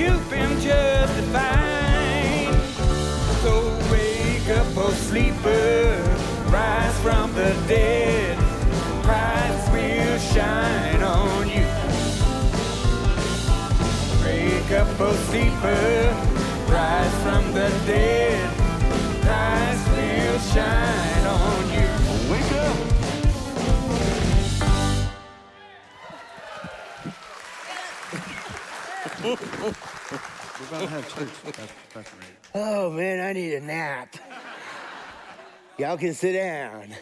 you've been justified. So wake up, oh sleeper, rise from the dead. Christ will shine on you. Wake up, oh sleeper, rise from the dead. Christ will shine Oh man, I need a nap. Y'all can sit down.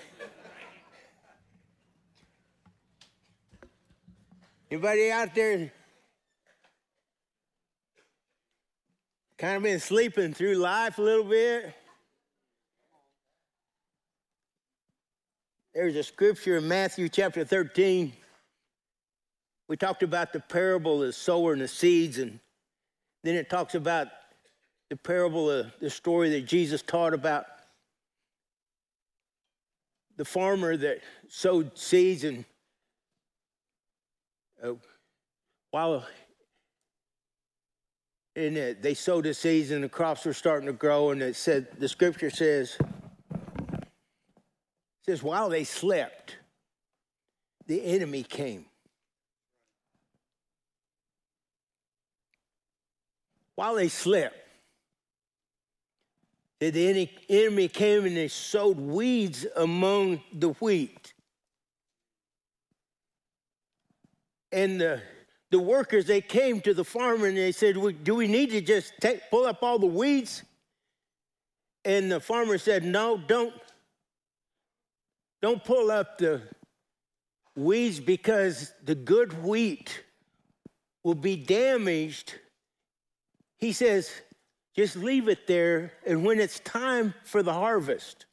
Anybody out there kind of been sleeping through life a little bit? There's a scripture in Matthew chapter 13. We talked about the parable of the sower and the seeds, and then it talks about the parable of the story that Jesus taught about the farmer that sowed seeds and uh, while and uh, they sowed the seeds and the crops were starting to grow. And it said the scripture says it says while they slept the enemy came while they slept the enemy came and they sowed weeds among the wheat. And the, the workers, they came to the farmer and they said, "We- Do we need to just take, pull up all the weeds? And the farmer said, No, don't. Don't pull up the weeds because the good wheat will be damaged. He says, just leave it there, and when it's time for the harvest,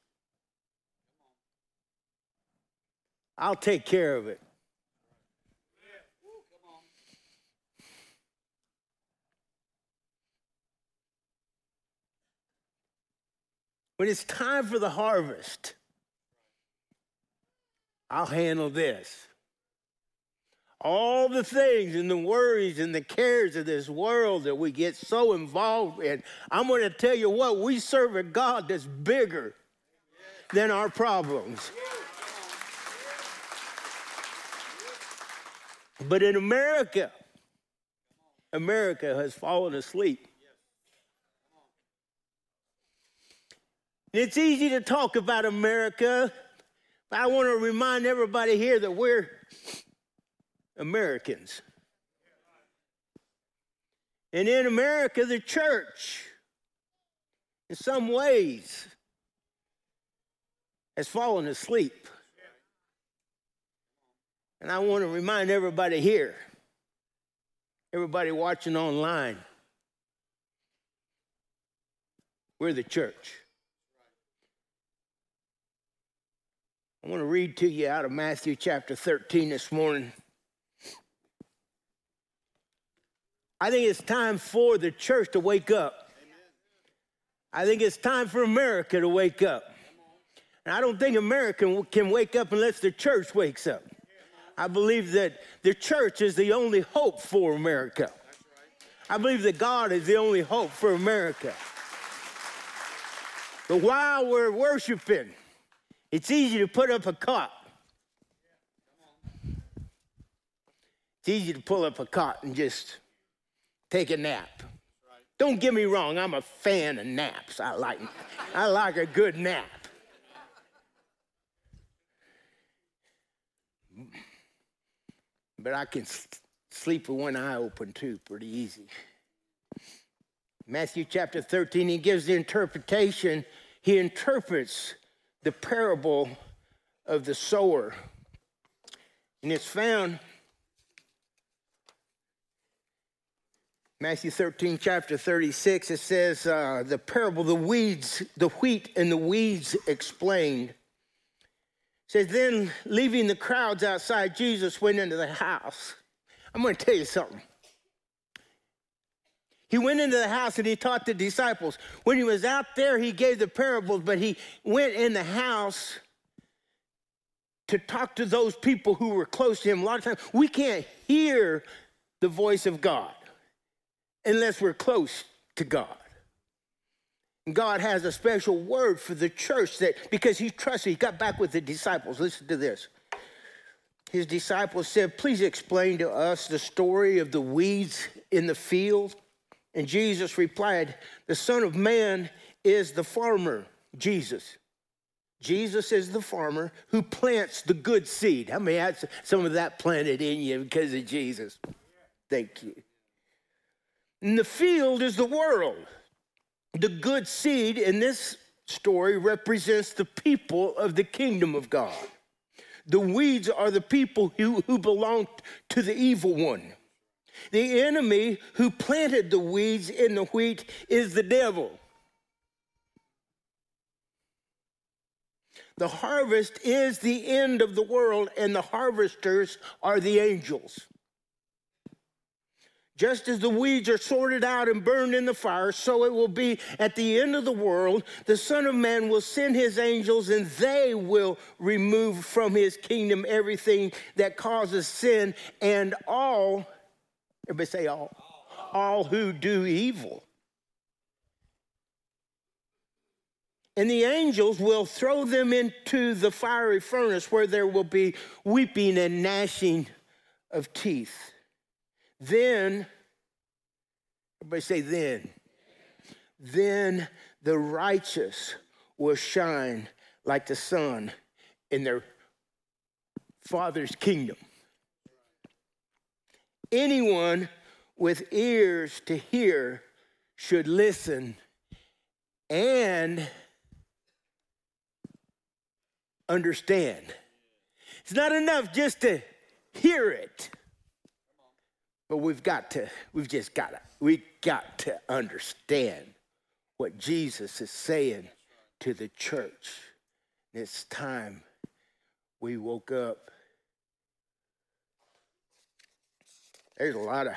I'll take care of it. When it's time for the harvest, I'll handle this. All the things and the worries and the cares of this world that we get so involved in. I'm going to tell you what, we serve a God that's bigger than our problems. But in America, America has fallen asleep. It's easy to talk about America, but I want to remind everybody here that we're Americans. And in America, the church, in some ways, has fallen asleep. And I want to remind everybody here, everybody watching online, we're the church. I want to read to you out of Matthew chapter 13 this morning. I think it's time for the church to wake up. I think it's time for America to wake up. And I don't think America can wake up unless the church wakes up. I believe that the church is the only hope for America. I believe that God is the only hope for America. But while we're worshiping, it's easy to put up a cot. It's easy to pull up a cot and just take a nap. Don't get me wrong, I'm a fan of naps. I like, I like a good nap. But I can sleep with one eye open too, pretty easy. Matthew chapter 13, he gives the interpretation. He interprets the parable of the sower. And it's found Matthew 13, chapter 36, it says, uh, the parable, the weeds, the wheat and the weeds explained. It says, then leaving the crowds outside, Jesus went into the house. I'm going to tell you something. He went into the house and he taught the disciples. When he was out there, he gave the parables, but he went in the house to talk to those people who were close to him. A lot of times, we can't hear the voice of God unless we're close to God. God has a special word for the church that because he trusted, he got back with the disciples. Listen to this. His disciples said, Please explain to us the story of the weeds in the field. And Jesus replied, The Son of Man is the farmer, Jesus. Jesus is the farmer who plants the good seed. How many had some of that planted in you because of Jesus? Thank you. And the field is the world. The good seed in this story represents the people of the kingdom of God. The weeds are the people who, who belong to the evil one. The enemy who planted the weeds in the wheat is the devil. The harvest is the end of the world, and the harvesters are the angels. Just as the weeds are sorted out and burned in the fire, so it will be at the end of the world. The Son of Man will send his angels, and they will remove from his kingdom everything that causes sin and all Everybody say all. All who do evil. And the angels will throw them into the fiery furnace where there will be weeping and gnashing of teeth. Then, everybody say, then. Then the righteous will shine like the sun in their Father's kingdom. Anyone with ears to hear should listen and understand. It's not enough just to hear it. But we've got to, we've just got to, we got to understand what Jesus is saying to the church. It's time we woke up There's a lot of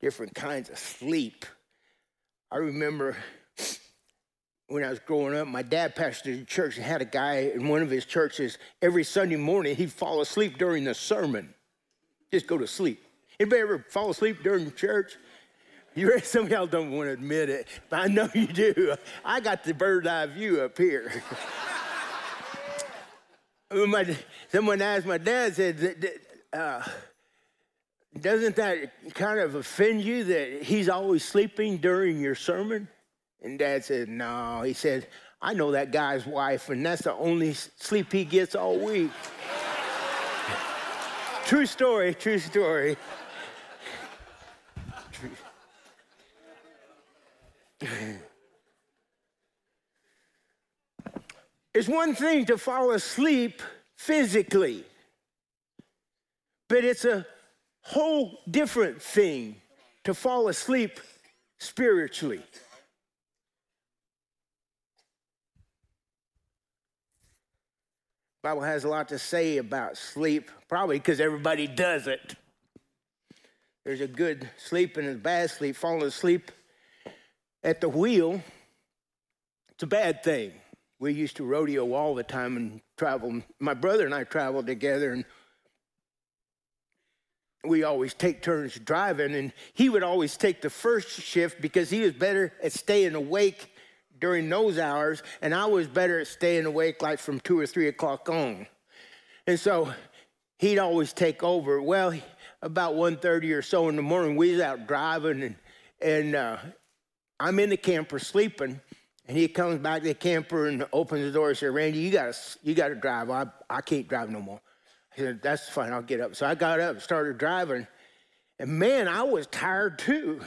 different kinds of sleep. I remember when I was growing up, my dad pastored a church and had a guy in one of his churches every Sunday morning, he'd fall asleep during the sermon. Just go to sleep. Anybody ever fall asleep during church? You some of y'all don't want to admit it, but I know you do. I got the bird eye view up here. my, someone asked my dad, said, uh, doesn't that kind of offend you that he's always sleeping during your sermon? And dad said, No. He said, I know that guy's wife, and that's the only sleep he gets all week. true story, true story. it's one thing to fall asleep physically, but it's a whole different thing to fall asleep spiritually. Bible has a lot to say about sleep, probably because everybody does it. There's a good sleep and a bad sleep. Falling asleep at the wheel, it's a bad thing. We used to rodeo all the time and travel. My brother and I traveled together, and we always take turns driving, and he would always take the first shift because he was better at staying awake during those hours, and I was better at staying awake like from two or three o'clock on. And so he'd always take over. Well, about 1.30 or so in the morning. We was out driving, and, and uh, I'm in the camper sleeping, and he comes back to the camper and opens the door and says, Randy, you got to you gotta drive. I, I can't drive no more. He said, that's fine, I'll get up. So I got up and started driving, and man, I was tired too.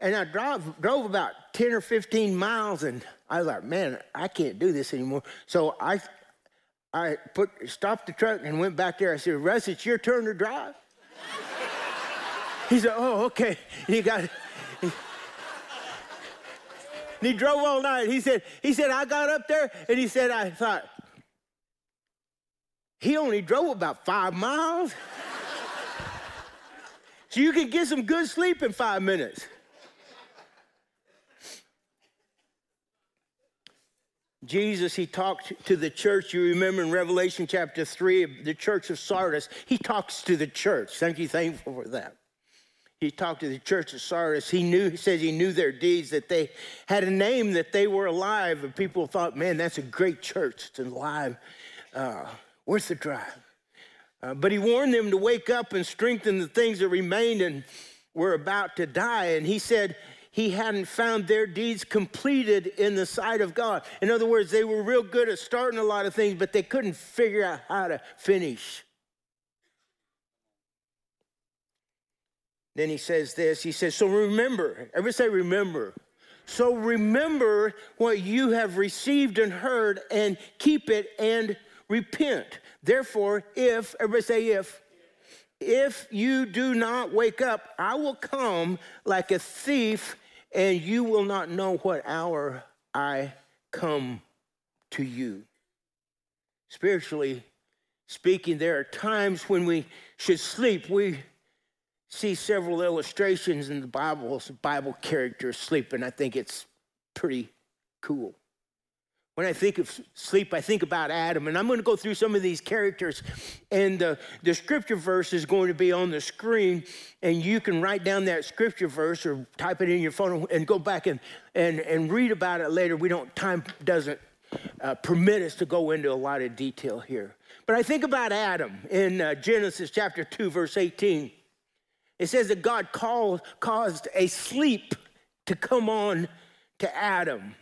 And I drove, drove about 10 or 15 miles, and I was like, man, I can't do this anymore. So I, I put, stopped the truck and went back there. I said, Russ, it's your turn to drive. he said, oh, okay. And he got, he, he drove all night. He said, he said, I got up there and he said, I thought, he only drove about five miles. so you can get some good sleep in five minutes. Jesus, he talked to the church. You remember in Revelation chapter 3, the church of Sardis, he talks to the church. Thank you, thankful for that. He talked to the church of Sardis. He knew, he says he knew their deeds, that they had a name, that they were alive. And people thought, man, that's a great church. It's alive. Uh, worth the drive. Uh, but he warned them to wake up and strengthen the things that remained and were about to die. And he said, he hadn't found their deeds completed in the sight of God. In other words, they were real good at starting a lot of things, but they couldn't figure out how to finish. Then he says this he says, So remember, everybody say, remember. So remember what you have received and heard, and keep it and repent. Therefore, if, everybody say, if, if you do not wake up, I will come like a thief and you will not know what hour I come to you. Spiritually speaking, there are times when we should sleep. We see several illustrations in the Bible, of Bible characters sleeping. I think it's pretty cool. When I think of sleep, I think about Adam, and I'm going to go through some of these characters. And the, the scripture verse is going to be on the screen, and you can write down that scripture verse or type it in your phone and go back and, and, and read about it later. We don't, time doesn't uh, permit us to go into a lot of detail here. But I think about Adam in uh, Genesis chapter 2, verse 18. It says that God called, caused a sleep to come on to Adam.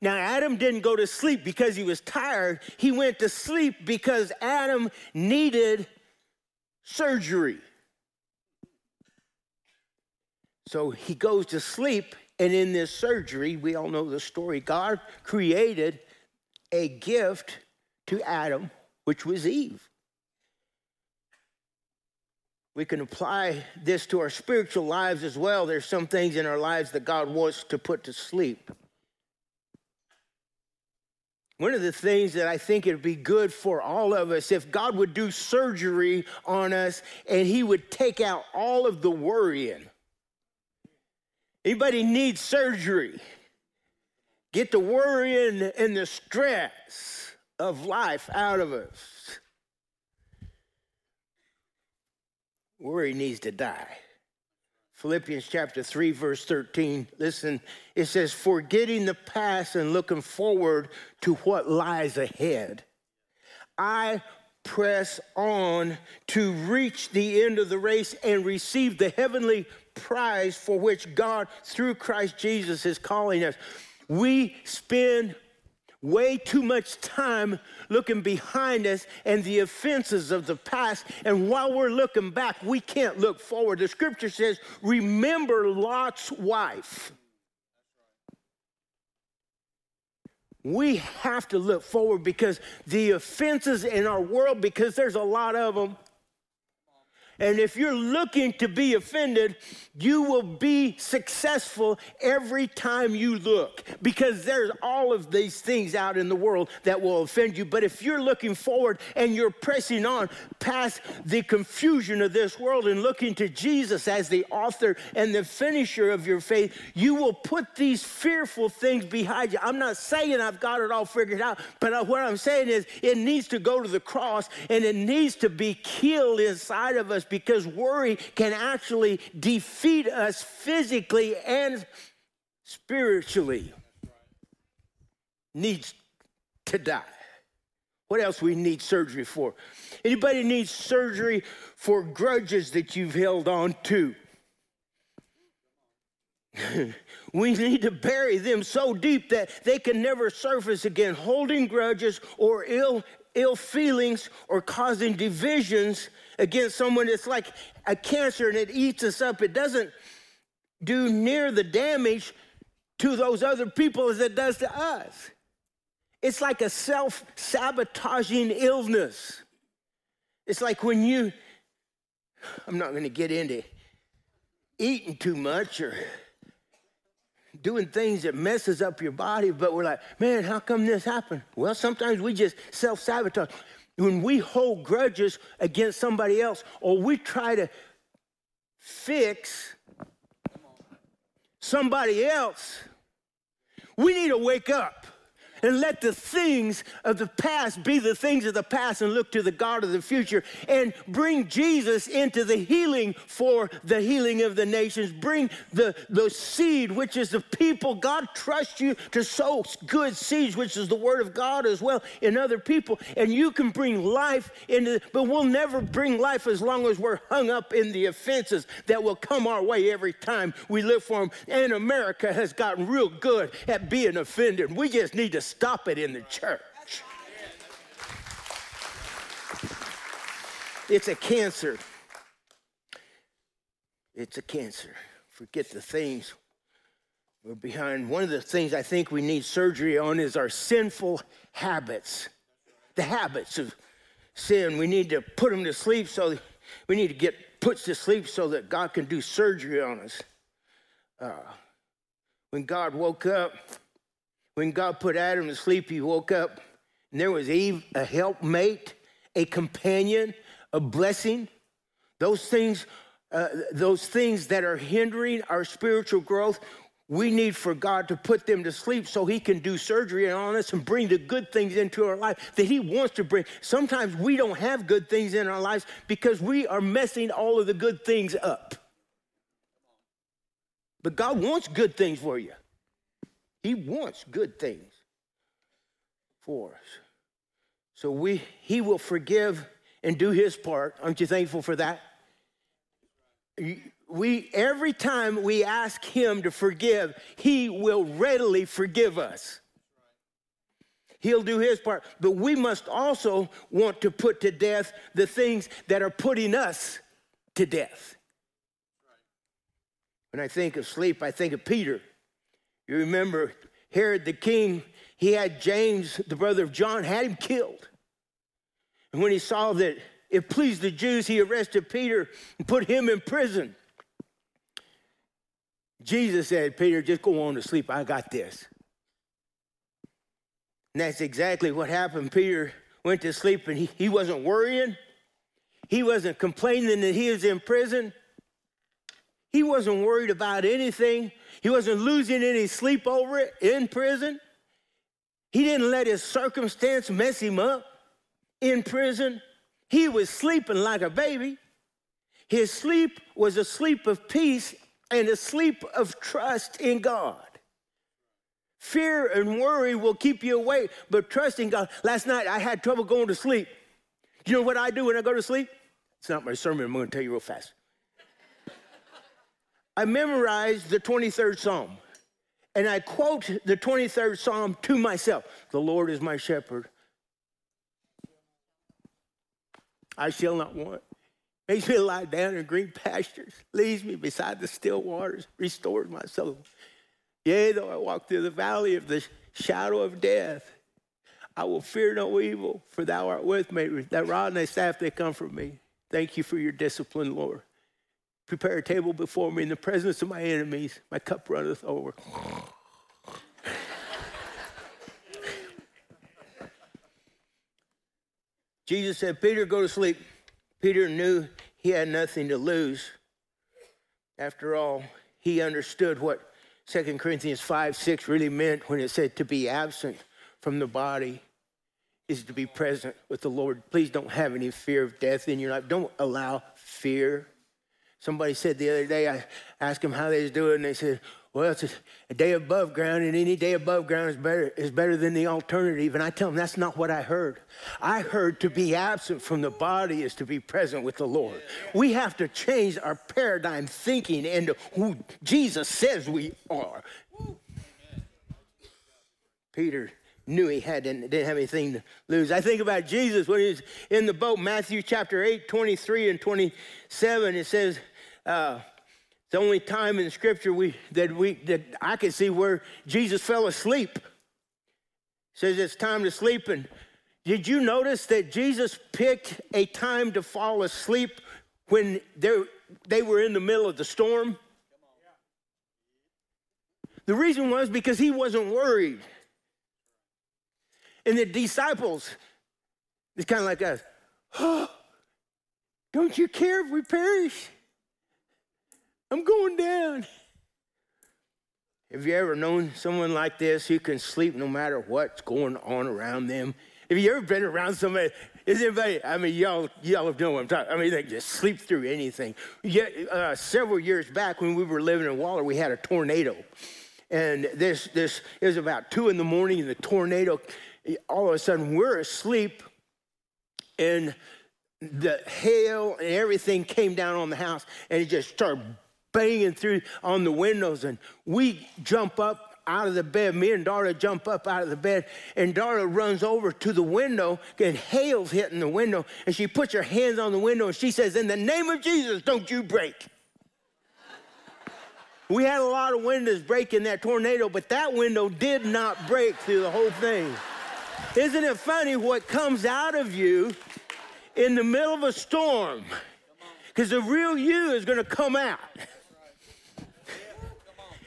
Now, Adam didn't go to sleep because he was tired. He went to sleep because Adam needed surgery. So he goes to sleep, and in this surgery, we all know the story, God created a gift to Adam, which was Eve. We can apply this to our spiritual lives as well. There's some things in our lives that God wants to put to sleep. One of the things that I think it'd be good for all of us if God would do surgery on us and he would take out all of the worrying. Anybody needs surgery? Get the worrying and the stress of life out of us. Worry needs to die. Philippians chapter 3, verse 13. Listen, it says, forgetting the past and looking forward to what lies ahead. I press on to reach the end of the race and receive the heavenly prize for which God, through Christ Jesus, is calling us. We spend way too much time looking behind us and the offenses of the past. And while we're looking back, we can't look forward. The scripture says, Remember Lot's wife. We have to look forward because the offenses in our world, because there's a lot of them, and if you're looking to be offended, you will be successful every time you look because there's all of these things out in the world that will offend you. But if you're looking forward and you're pressing on past the confusion of this world and looking to Jesus as the author and the finisher of your faith, you will put these fearful things behind you. I'm not saying I've got it all figured out, but what I'm saying is it needs to go to the cross and it needs to be killed inside of us us because worry can actually defeat us physically and spiritually. Needs to die. What else we need surgery for? Anybody needs surgery for grudges that you've held on to? we need to bury them so deep that they can never surface again. Holding grudges or ill ill feelings or causing divisions against someone it's like a cancer and it eats us up. It doesn't do near the damage to those other people as it does to us. It's like a self sabotaging illness. It's like when you, I'm not going to get into eating too much or doing things that messes up your body, but we're like, man, how come this happened? Well, sometimes we just self sabotage. When we hold grudges against somebody else or we try to fix somebody else, we need to wake up and let the things of the past be the things of the past and look to the God of the future and bring Jesus into the healing for the healing of the nations. Bring the, the seed, which is the people. God trusts you to sow good seeds, which is the word of God as well in other people. And you can bring life into, but we'll never bring life as long as we're hung up in the offenses that will come our way every time we live for them. And America has gotten real good at being offended. We just need to stop it in the church. It's a cancer. It's a cancer. Forget the things we're behind. One of the things I think we need surgery on is our sinful habits. The habits of sin. We need to put them to sleep so we need to get put to sleep so that God can do surgery on us. Uh, when God woke up, when God put Adam to sleep, he woke up and there was Eve, a helpmate, a companion, a blessing. Those things, uh, those things that are hindering our spiritual growth, we need for God to put them to sleep so He can do surgery on us and bring the good things into our life that He wants to bring. Sometimes we don't have good things in our lives because we are messing all of the good things up. But God wants good things for you. He wants good things for us. So we he will forgive and do his part. Aren't you thankful for that? We every time we ask him to forgive, he will readily forgive us. He'll do his part, but we must also want to put to death the things that are putting us to death. When I think of sleep, I think of Peter. You remember Herod the king, he had James, the brother of John, had him killed. And when he saw that it pleased the Jews, he arrested Peter and put him in prison. Jesus said, Peter, just go on to sleep. I got this. And that's exactly what happened. Peter went to sleep and he, he wasn't worrying. He wasn't complaining that he was in prison. He wasn't worried about anything. He wasn't losing any sleep over it in prison. He didn't let his circumstance mess him up in prison. He was sleeping like a baby. His sleep was a sleep of peace and a sleep of trust in God. Fear and worry will keep you awake, but trusting God. Last night I had trouble going to sleep. You know what I do when I go to sleep? It's not my sermon, I'm going to tell you real fast. I memorized the 23rd Psalm and I quote the 23rd Psalm to myself The Lord is my shepherd. I shall not want. Makes me lie down in green pastures, leads me beside the still waters, restores my soul. Yea, though I walk through the valley of the shadow of death, I will fear no evil, for thou art with me. That rod and staff, they comfort me. Thank you for your discipline, Lord. Prepare a table before me in the presence of my enemies. My cup runneth over. Jesus said, Peter, go to sleep. Peter knew he had nothing to lose. After all, he understood what 2 Corinthians 5 6 really meant when it said to be absent from the body is to be present with the Lord. Please don't have any fear of death in your life. Don't allow fear Somebody said the other day, I asked them how they was doing, and they said, well, it's a, day above ground, and any day above ground is better, is better than the alternative. And I tell them that's not what I heard. I heard to be absent from the body is to be present with the Lord. We have to change our paradigm thinking into who Jesus says we are. Peter knew he had didn't, didn't have anything to lose. I think about Jesus when he was in the boat, Matthew chapter 8, 23 and 27. It says, uh, the only time in Scripture we that we that I can see where Jesus fell asleep. Says it's time to sleep. And did you notice that Jesus picked a time to fall asleep when they were in the middle of the storm? The reason was because he wasn't worried. And the disciples, it's kind of like us. Oh, don't you care if we perish? I'm going down. Have you ever known someone like this who can sleep no matter what's going on around them? Have you ever been around somebody? Is anybody? I mean, y'all, y'all know what I'm talking. I mean, they just sleep through anything. Yeah, uh, several years back when we were living in Waller, we had a tornado, and this, this it was about two in the morning, and the tornado. All of a sudden, we're asleep, and the hail and everything came down on the house, and it just started banging through on the windows. And we jump up out of the bed. Me and Darla jump up out of the bed, and Darla runs over to the window, and hail's hitting the window. And she puts her hands on the window and she says, In the name of Jesus, don't you break. we had a lot of windows break in that tornado, but that window did not break through the whole thing. Isn't it funny what comes out of you in the middle of a storm? Because the real you is going to come out.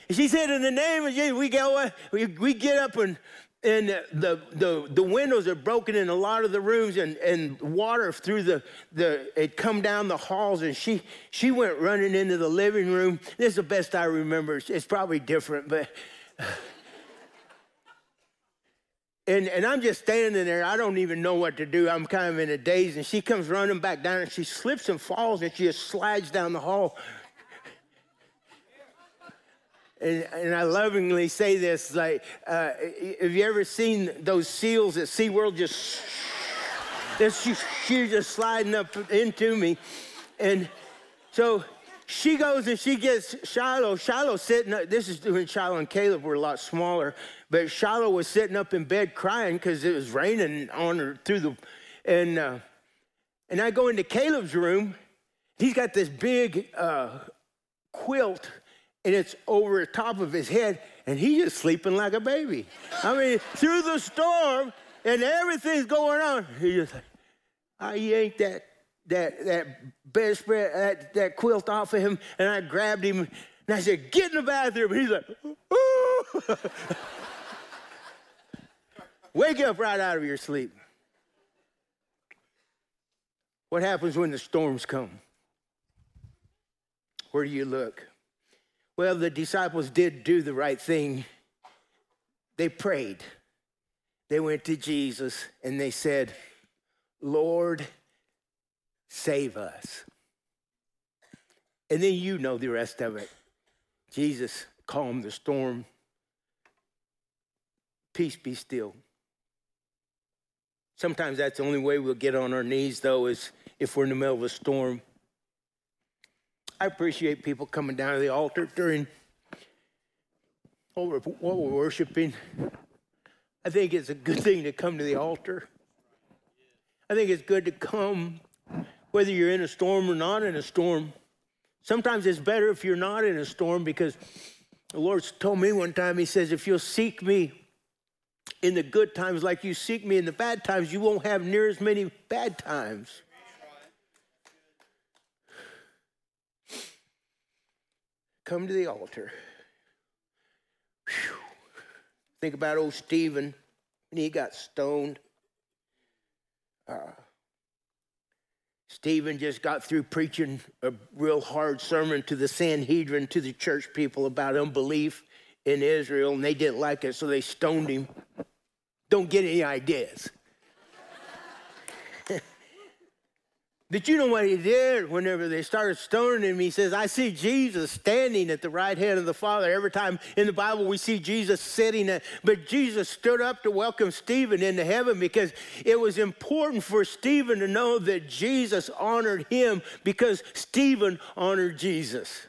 She said, in the name of Jesus, we go, we, we get up and and the, the, the windows are broken in a lot of the rooms and, and water through the, the it come down the halls. And she she went running into the living room. This is the best i remember. It's probably different but and, and i'm just standing there. I don't even know what to do. I'm kind of in a daze. And she comes running back down and she slips and falls and she just slides down the hall and, and, I lovingly say this, like, uh, have you ever seen those seals at SeaWorld just, this, she, she's just sliding up into me. And so she goes and she gets Shiloh. Shiloh sitting up, this is when Shiloh and Caleb were a lot smaller, but Shiloh was sitting up in bed crying because it was raining on her through the, and, uh, and I go into Caleb's room. He's got this big uh, quilt and it's over the top of his head, and he's just sleeping like a baby. I mean, through the storm and everything's going on, he just I yanked that that that bedspread, that, that quilt off of him, and I grabbed him and I said, "Get in the bathroom." And he's like, "Ooh!" Wake up right out of your sleep. What happens when the storms come? Where do you look? Well, the disciples did do the right thing. They prayed. They went to Jesus and they said, Lord, save us. And then you know the rest of it. Jesus calmed the storm. Peace be still. Sometimes that's the only way we'll get on our knees, though, is if we're in the middle of a storm. I appreciate people coming down to the altar during while we're, worshiping. I think it's a good thing to come to the altar. I think it's good to come whether you're in a storm or not in a storm. Sometimes it's better if you're not in a storm because the Lord told me one time, He says, if you'll seek me in the good times like you seek me in the bad times, you won't have near as many bad times. Come to the altar. Whew. Think about old Stephen when he got stoned. Uh, Stephen just got through preaching a real hard sermon to the Sanhedrin, to the church people about unbelief in Israel, and they didn't like it, so they stoned him. Don't get any ideas. Did you know what he did whenever they started stoning him? He says, I see Jesus standing at the right hand of the Father. Every time in the Bible we see Jesus sitting, at, but Jesus stood up to welcome Stephen into heaven because it was important for Stephen to know that Jesus honored him because Stephen honored Jesus.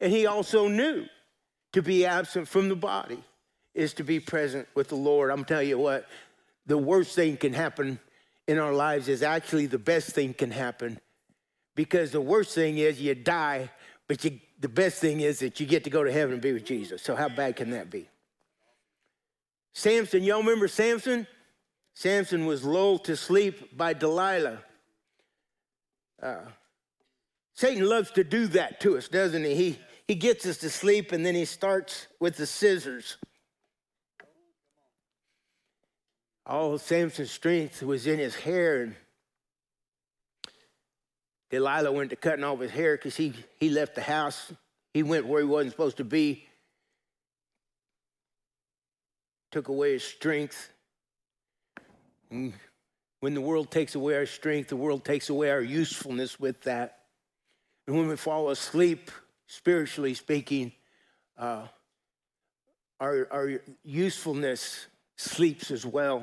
And he also knew to be absent from the body is to be present with the Lord. I'm telling you what, the worst thing can happen in our lives is actually the best thing can happen. Because the worst thing is you die, but you, the best thing is that you get to go to heaven and be with Jesus. So, how bad can that be? Samson, y'all remember Samson? Samson was lulled to sleep by Delilah. Uh, Satan loves to do that to us, doesn't he? He, he gets us to sleep and then he starts with the scissors. All Samson's strength was in his hair. And Delilah went to cutting off his hair because he, he left the house. He went where he wasn't supposed to be. Took away his strength. And when the world takes away our strength, the world takes away our usefulness with that. And when we fall asleep, spiritually speaking, uh, our, our usefulness sleeps as well.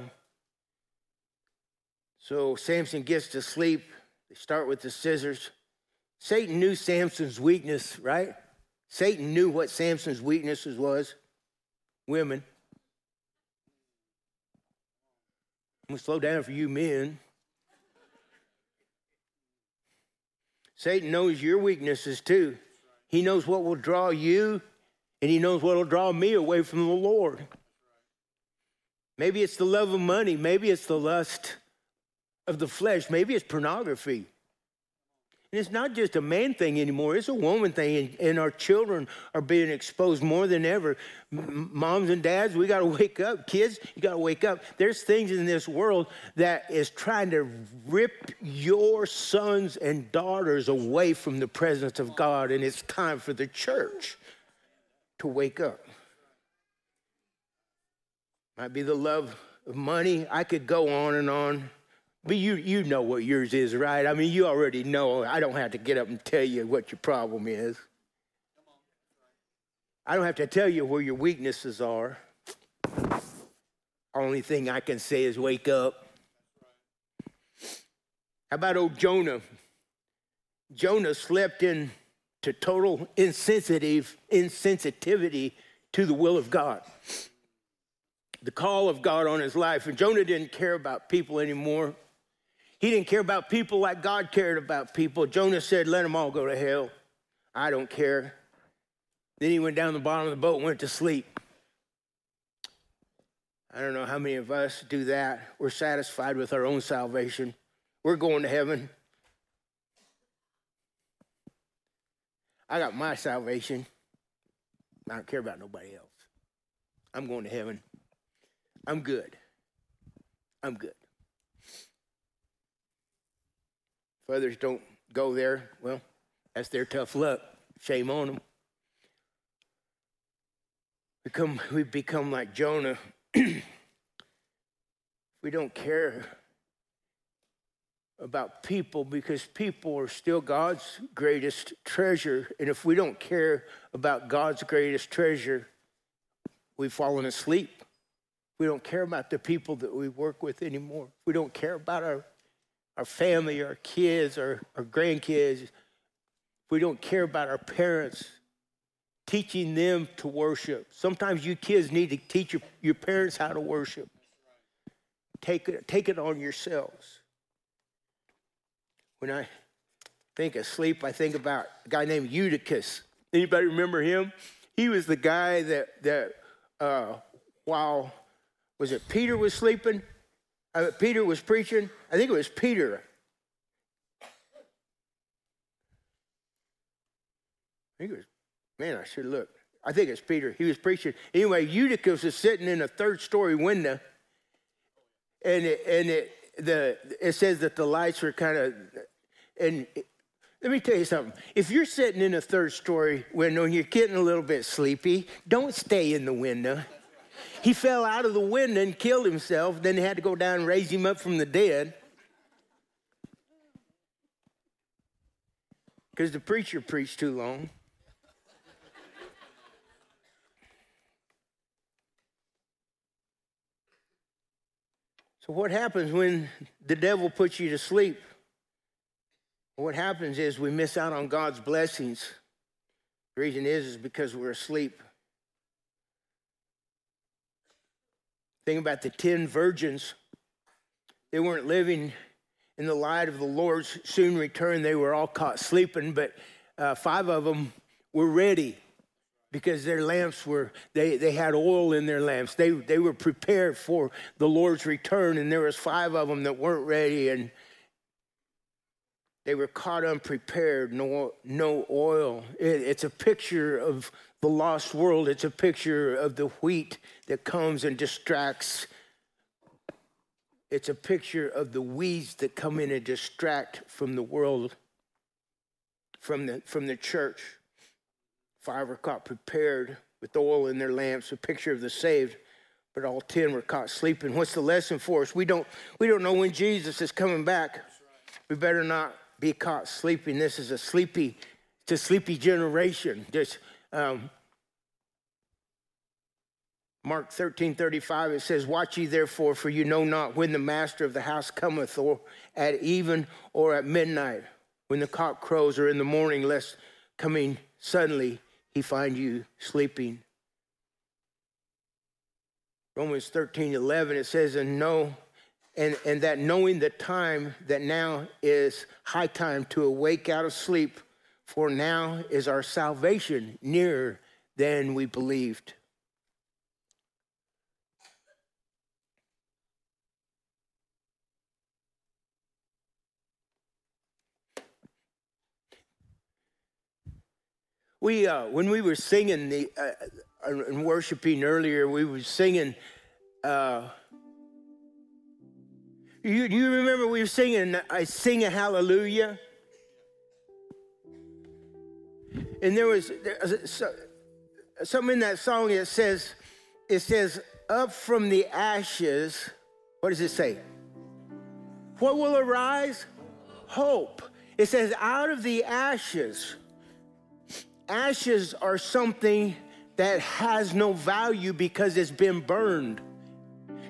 So Samson gets to sleep. They start with the scissors. Satan knew Samson's weakness, right? Satan knew what Samson's weaknesses was. Women. I'm gonna slow down for you men. Satan knows your weaknesses too. He knows what will draw you, and he knows what will draw me away from the Lord. Maybe it's the love of money. Maybe it's the lust of the flesh. Maybe it's pornography. And it's not just a man thing anymore, it's a woman thing. And, our children are being exposed more than ever. moms and dads, we got to wake up. Kids, you got to wake up. There's things in this world that is trying to rip your sons and daughters away from the presence of God. And it's time for the church to wake up. Might be the love of money. I could go on and on. But you, you know what yours is, right? I mean, you already know. I don't have to get up and tell you what your problem is. I don't have to tell you where your weaknesses are. Only thing I can say is wake up. How about old Jonah? Jonah slept in to total insensitive insensitivity to the will of God the call of God on his life. And Jonah didn't care about people anymore. He didn't care about people like God cared about people. Jonah said, Let them all go to hell. I don't care. Then he went down the bottom of the boat and went to sleep. I don't know how many of us do that. We're satisfied with our own salvation. We're going to heaven. I got my salvation. I don't care about nobody else. I'm going to heaven. I'm good. I'm good. If others don't go there, well, that's their tough luck. Shame on them. We Become, we become like Jonah. we don't care about people because people are still God's greatest treasure. And if we don't care about God's greatest treasure, we've fallen asleep. We don't care about the people that we work with anymore. We don't care about our, our family, our kids, our, our grandkids. We don't care about our parents, teaching them to worship. Sometimes you kids need to teach your, your parents how to worship. Take it, take it on yourselves. When I think of sleep, I think about a guy named Eutychus. Anybody remember him? He was the guy that, that uh, while was it Peter was sleeping? Uh, Peter was preaching. I think it was Peter. I think it was, man, I should look. I think it's Peter. He was preaching. Anyway, Eutychus was sitting in a third story window, and it, and it, the, it says that the lights were kind of, and it, let me tell you something. If you're sitting in a third story window and you're getting a little bit sleepy, don't stay in the window. He fell out of the window and killed himself. Then they had to go down and raise him up from the dead. Because the preacher preached too long. So, what happens when the devil puts you to sleep? What happens is we miss out on God's blessings. The reason is, is because we're asleep. Think about the 10 virgins. They weren't living in the light of the Lord's soon return. They were all caught sleeping, but uh, five of them were ready because their lamps were, they, they had oil in their lamps. They, they were prepared for the Lord's return, and there was five of them that weren't ready, and they were caught unprepared, no, no oil. It, it's a picture of the lost world. It's a picture of the wheat that comes and distracts. It's a picture of the weeds that come in and distract from the world, from the, from the church. Five were caught prepared with oil in their lamps, a picture of the saved, but all ten were caught sleeping. What's the lesson for us? We don't, we don't know when Jesus is coming back. We better not be caught sleeping. This is a sleepy, it's a sleepy generation. Just um, Mark 13, 35, it says, Watch ye therefore, for you know not when the master of the house cometh, or at even or at midnight, when the cock crows, or in the morning, lest coming suddenly he find you sleeping. Romans 13, 11, it says, And know, and, and that knowing the time that now is high time to awake out of sleep, for now is our salvation nearer than we believed. We, uh, when we were singing the, uh, and worshiping earlier, we were singing, uh, you, you remember we were singing, I sing a hallelujah? And there was, was uh, something in that song, it says, it says, up from the ashes, what does it say? What will arise? Hope. It says, out of the ashes. Ashes are something that has no value because it's been burned.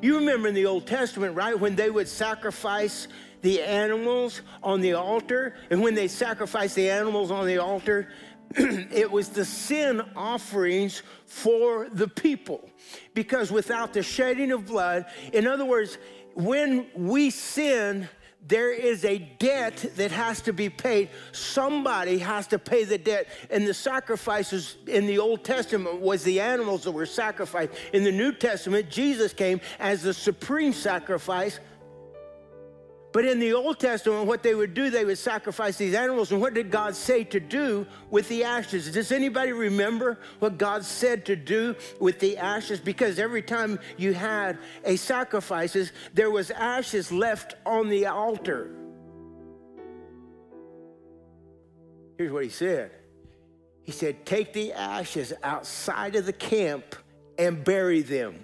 You remember in the Old Testament, right, when they would sacrifice the animals on the altar, and when they sacrificed the animals on the altar, it was the sin offerings for the people. Because without the shedding of blood, in other words, when we sin, there is a debt that has to be paid. Somebody has to pay the debt. And the sacrifices in the Old Testament was the animals that were sacrificed. In the New Testament, Jesus came as the supreme sacrifice but in the Old Testament, what they would do, they would sacrifice these animals. And what did God say to do with the ashes? Does anybody remember what God said to do with the ashes? Because every time you had a sacrifices, there was ashes left on the altar. Here's what he said. He said, Take the ashes outside of the camp and bury them.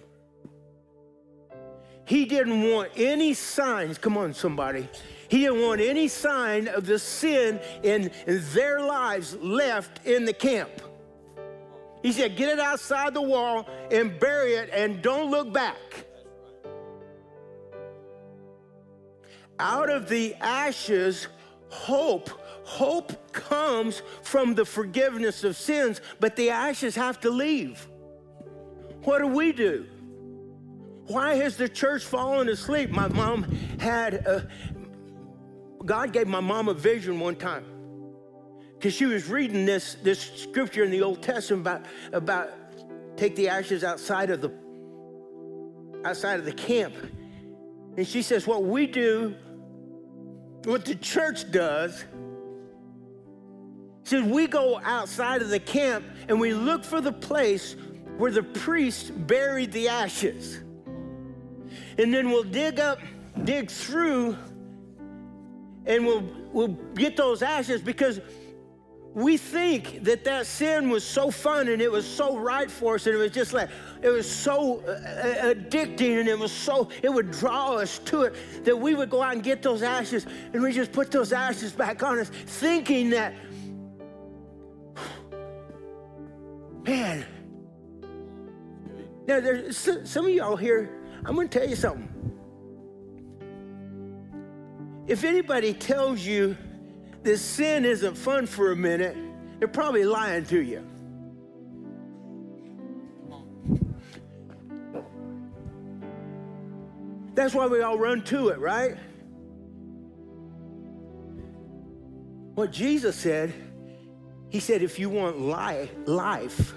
He didn't want any signs. Come on, somebody. He didn't want any sign of the sin in, in their lives left in the camp. He said, Get it outside the wall and bury it and don't look back. Out of the ashes, hope. Hope comes from the forgiveness of sins, but the ashes have to leave. What do we do? Why has the church fallen asleep? My mom had a, God gave my mom a vision one time because she was reading this, this scripture in the Old Testament about, about take the ashes outside of the outside of the camp. And she says, what we do, what the church does, says we go outside of the camp and we look for the place where the priest buried the ashes and then we'll dig up, dig through, and we'll, we'll get those ashes because we think that that sin was so fun and it was so right for us and it was just like it was so uh, uh, addicting and it was so it would draw us to it that we would go out and get those ashes and we just put those ashes back on us thinking that man. Now there's some of y'all here I'm going to tell you something. If anybody tells you this sin isn't fun for a minute, they're probably lying to you. That's why we all run to it, right? What Jesus said, he said, if you want life,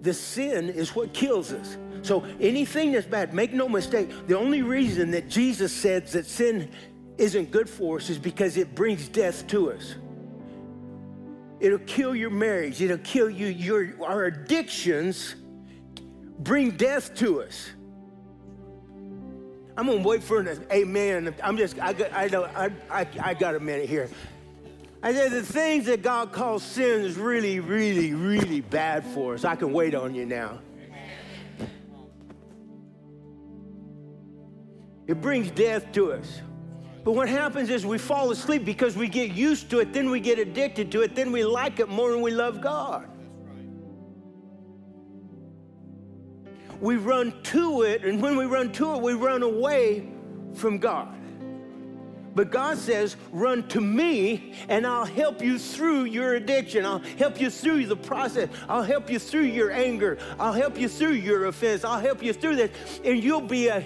the sin is what kills us. So anything that's bad, make no mistake, the only reason that Jesus said that sin isn't good for us is because it brings death to us. It'll kill your marriage, it'll kill you. Your, our addictions bring death to us. I'm gonna wait for an amen. I'm just, I got, I, know, I, I, I got a minute here. I said the things that God calls sin is really, really, really bad for us. I can wait on you now. It brings death to us. But what happens is we fall asleep because we get used to it, then we get addicted to it, then we like it more than we love God. We run to it, and when we run to it, we run away from God. But God says, run to me and I'll help you through your addiction. I'll help you through the process. I'll help you through your anger. I'll help you through your offense. I'll help you through this. And you'll be a,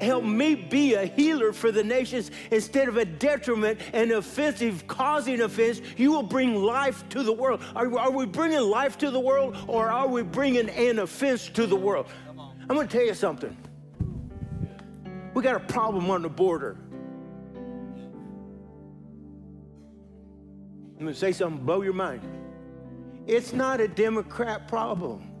help me be a healer for the nations instead of a detriment and offensive causing offense. You will bring life to the world. Are, are we bringing life to the world or are we bringing an offense to the world? I'm going to tell you something. We got a problem on the border. I'm going to say something blow your mind. It's not a Democrat problem.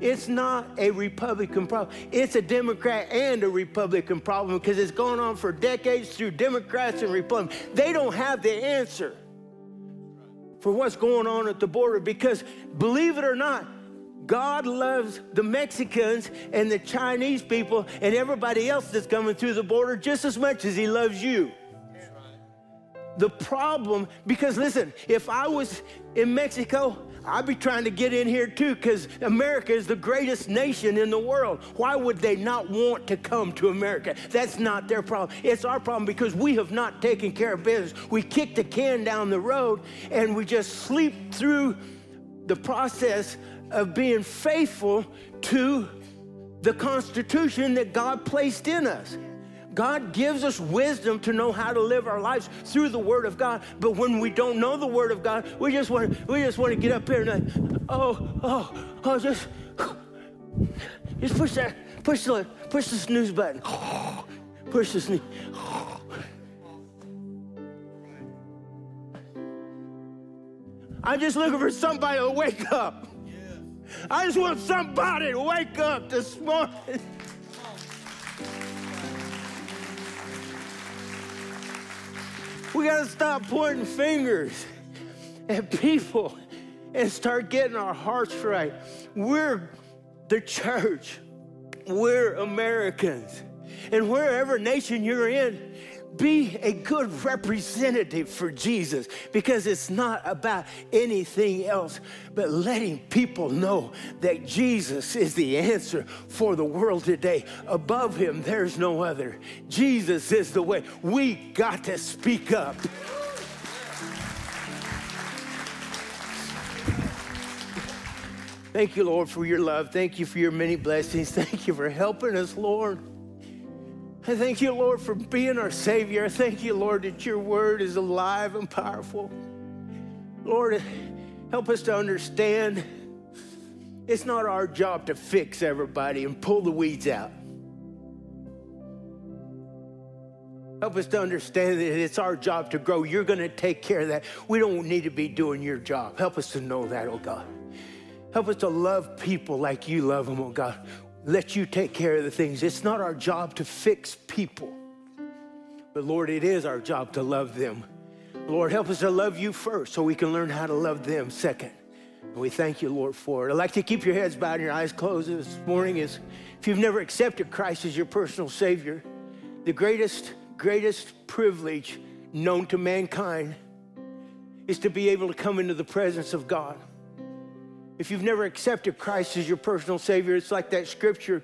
It's not a Republican problem. It's a Democrat and a Republican problem because it's gone on for decades through Democrats and Republicans. They don't have the answer for what's going on at the border because, believe it or not, God loves the Mexicans and the Chinese people and everybody else that's coming through the border just as much as He loves you the problem because listen, if I was in Mexico, I'd be trying to get in here too because America is the greatest nation in the world. Why would they not want to come to America? That's not their problem. It's our problem because we have not taken care of business. We kick the can down the road and we just sleep through the process of being faithful to the Constitution that God placed in us. God gives us wisdom to know how to live our lives through the Word of God. But when we don't know the Word of God, we just want to, we just want to get up here and like, oh, oh, oh, just, just push that, push the, push the snooze button, push the snooze. I'm just looking for somebody to wake up. I just want somebody to wake up this morning. We got to stop pointing fingers at people and start getting our hearts right. We're the church, we're Americans. And wherever nation you're in, be a good representative for Jesus because it's not about anything else but letting people know that Jesus is the answer for the world today. Above him, there's no other. Jesus is the way. We got to speak up. Thank you, Lord, for your love. Thank you for your many blessings. Thank you for helping us, Lord. I thank you, Lord, for being our Savior. I thank you, Lord, that your word is alive and powerful. Lord, help us to understand it's not our job to fix everybody and pull the weeds out. Help us to understand that it's our job to grow. You're going to take care of that. We don't need to be doing your job. Help us to know that, oh God. Help us to love people like you love them, oh God let you take care of the things. It's not our job to fix people, but Lord, it is our job to love them. Lord, help us to love you first so we can learn how to love them second. And we thank you, Lord, for it. I'd like to keep your heads bowed and your eyes closed this morning is if you've never accepted Christ as your personal Savior, the greatest, greatest privilege known to mankind is to be able to come into the presence of God If you've never accepted Christ as your personal Savior, it's like that scripture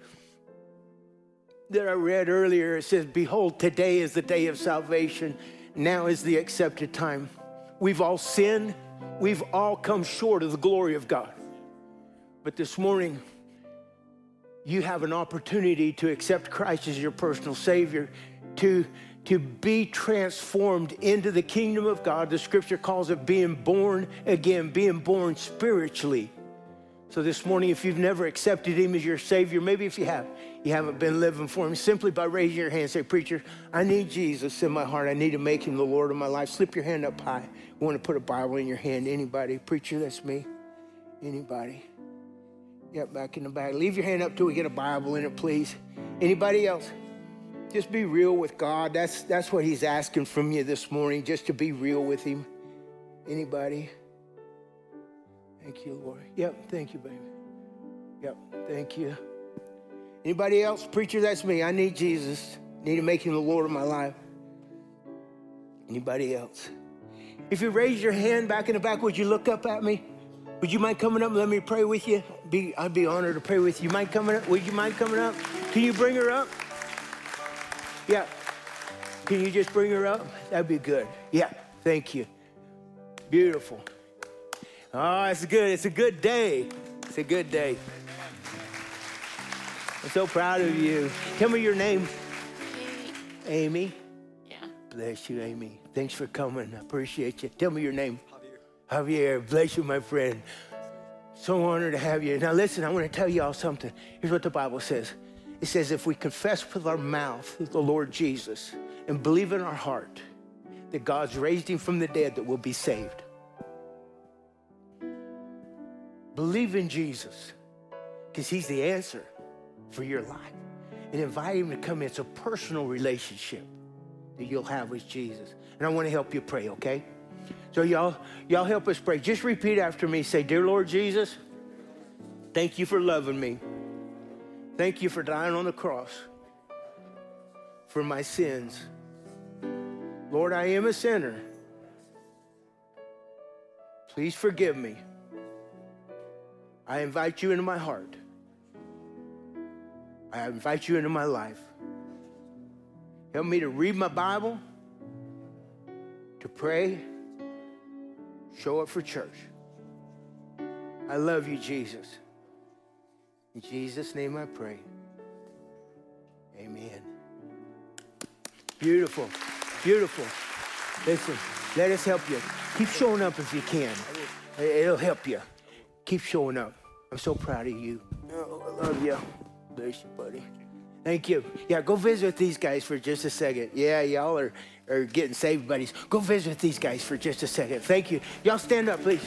that I read earlier. It says, Behold, today is the day of salvation. Now is the accepted time. We've all sinned, we've all come short of the glory of God. But this morning, you have an opportunity to accept Christ as your personal Savior, to, to be transformed into the kingdom of God. The scripture calls it being born again, being born spiritually. So this morning, if you've never accepted him as your Savior, maybe if you have, you haven't been living for him, simply by raising your hand, say, Preacher, I need Jesus in my heart. I need to make him the Lord of my life. Slip your hand up high. You want to put a Bible in your hand. Anybody? Preacher, that's me. Anybody? Yep, back in the back. Leave your hand up till we get a Bible in it, please. Anybody else? Just be real with God. That's that's what He's asking from you this morning, just to be real with Him. Anybody? Thank you, Lord. Yep, thank you, baby. Yep, thank you. Anybody else? Preacher, that's me. I need Jesus. Need to make him the Lord of my life. Anybody else? If you raise your hand back in the back, would you look up at me? Would you mind coming up and let me pray with you? Be, I'd be honored to pray with you. Mind coming up? Would you mind coming up? Can you bring her up? Yeah. Can you just bring her up? That'd be good. Yeah. Thank you. Beautiful. Oh, it's good. It's a good day. It's a good day. I'm so proud of you. Tell me your name. Amy. Amy. Yeah. Bless you, Amy. Thanks for coming. I appreciate you. Tell me your name. Javier. Javier. Bless you, my friend. So honored to have you. Now, listen, I want to tell you all something. Here's what the Bible says it says, if we confess with our mouth the Lord Jesus and believe in our heart that God's raised him from the dead, that we'll be saved. Believe in Jesus because he's the answer for your life. And invite him to come in. It's a personal relationship that you'll have with Jesus. And I want to help you pray, okay? So y'all, y'all help us pray. Just repeat after me. Say, Dear Lord Jesus, thank you for loving me. Thank you for dying on the cross for my sins. Lord, I am a sinner. Please forgive me. I invite you into my heart. I invite you into my life. Help me to read my Bible, to pray, show up for church. I love you, Jesus. In Jesus' name I pray. Amen. Beautiful. Beautiful. Listen, let us help you. Keep showing up if you can. It'll help you. Keep showing up. I'm so proud of you. Oh, I love you. Bless you, buddy. Thank you. Yeah, go visit with these guys for just a second. Yeah, y'all are, are getting saved, buddies. Go visit with these guys for just a second. Thank you. Y'all stand up, please.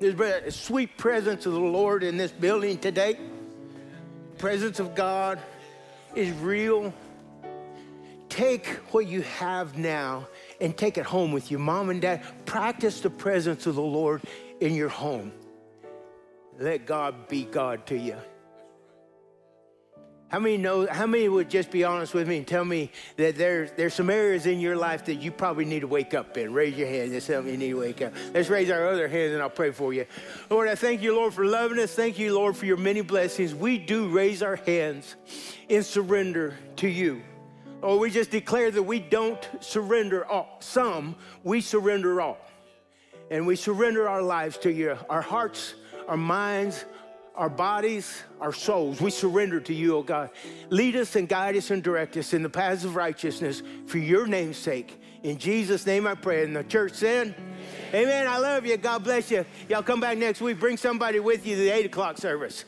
There's a sweet presence of the Lord in this building today. Presence of God is real. Take what you have now and take it home with you. Mom and dad, practice the presence of the Lord in your home. Let God be God to you. How many know? How many would just be honest with me and tell me that there's there's some areas in your life that you probably need to wake up in? Raise your hand. Tell me you need to wake up. Let's raise our other hands and I'll pray for you. Lord, I thank you, Lord, for loving us. Thank you, Lord, for your many blessings. We do raise our hands in surrender to you. Or we just declare that we don't surrender all. Some, we surrender all. And we surrender our lives to you, our hearts, our minds, our bodies, our souls. We surrender to you, oh God. Lead us and guide us and direct us in the paths of righteousness for your name's sake. In Jesus' name I pray. And the church said, Amen. I love you. God bless you. Y'all come back next week. Bring somebody with you to the 8 o'clock service.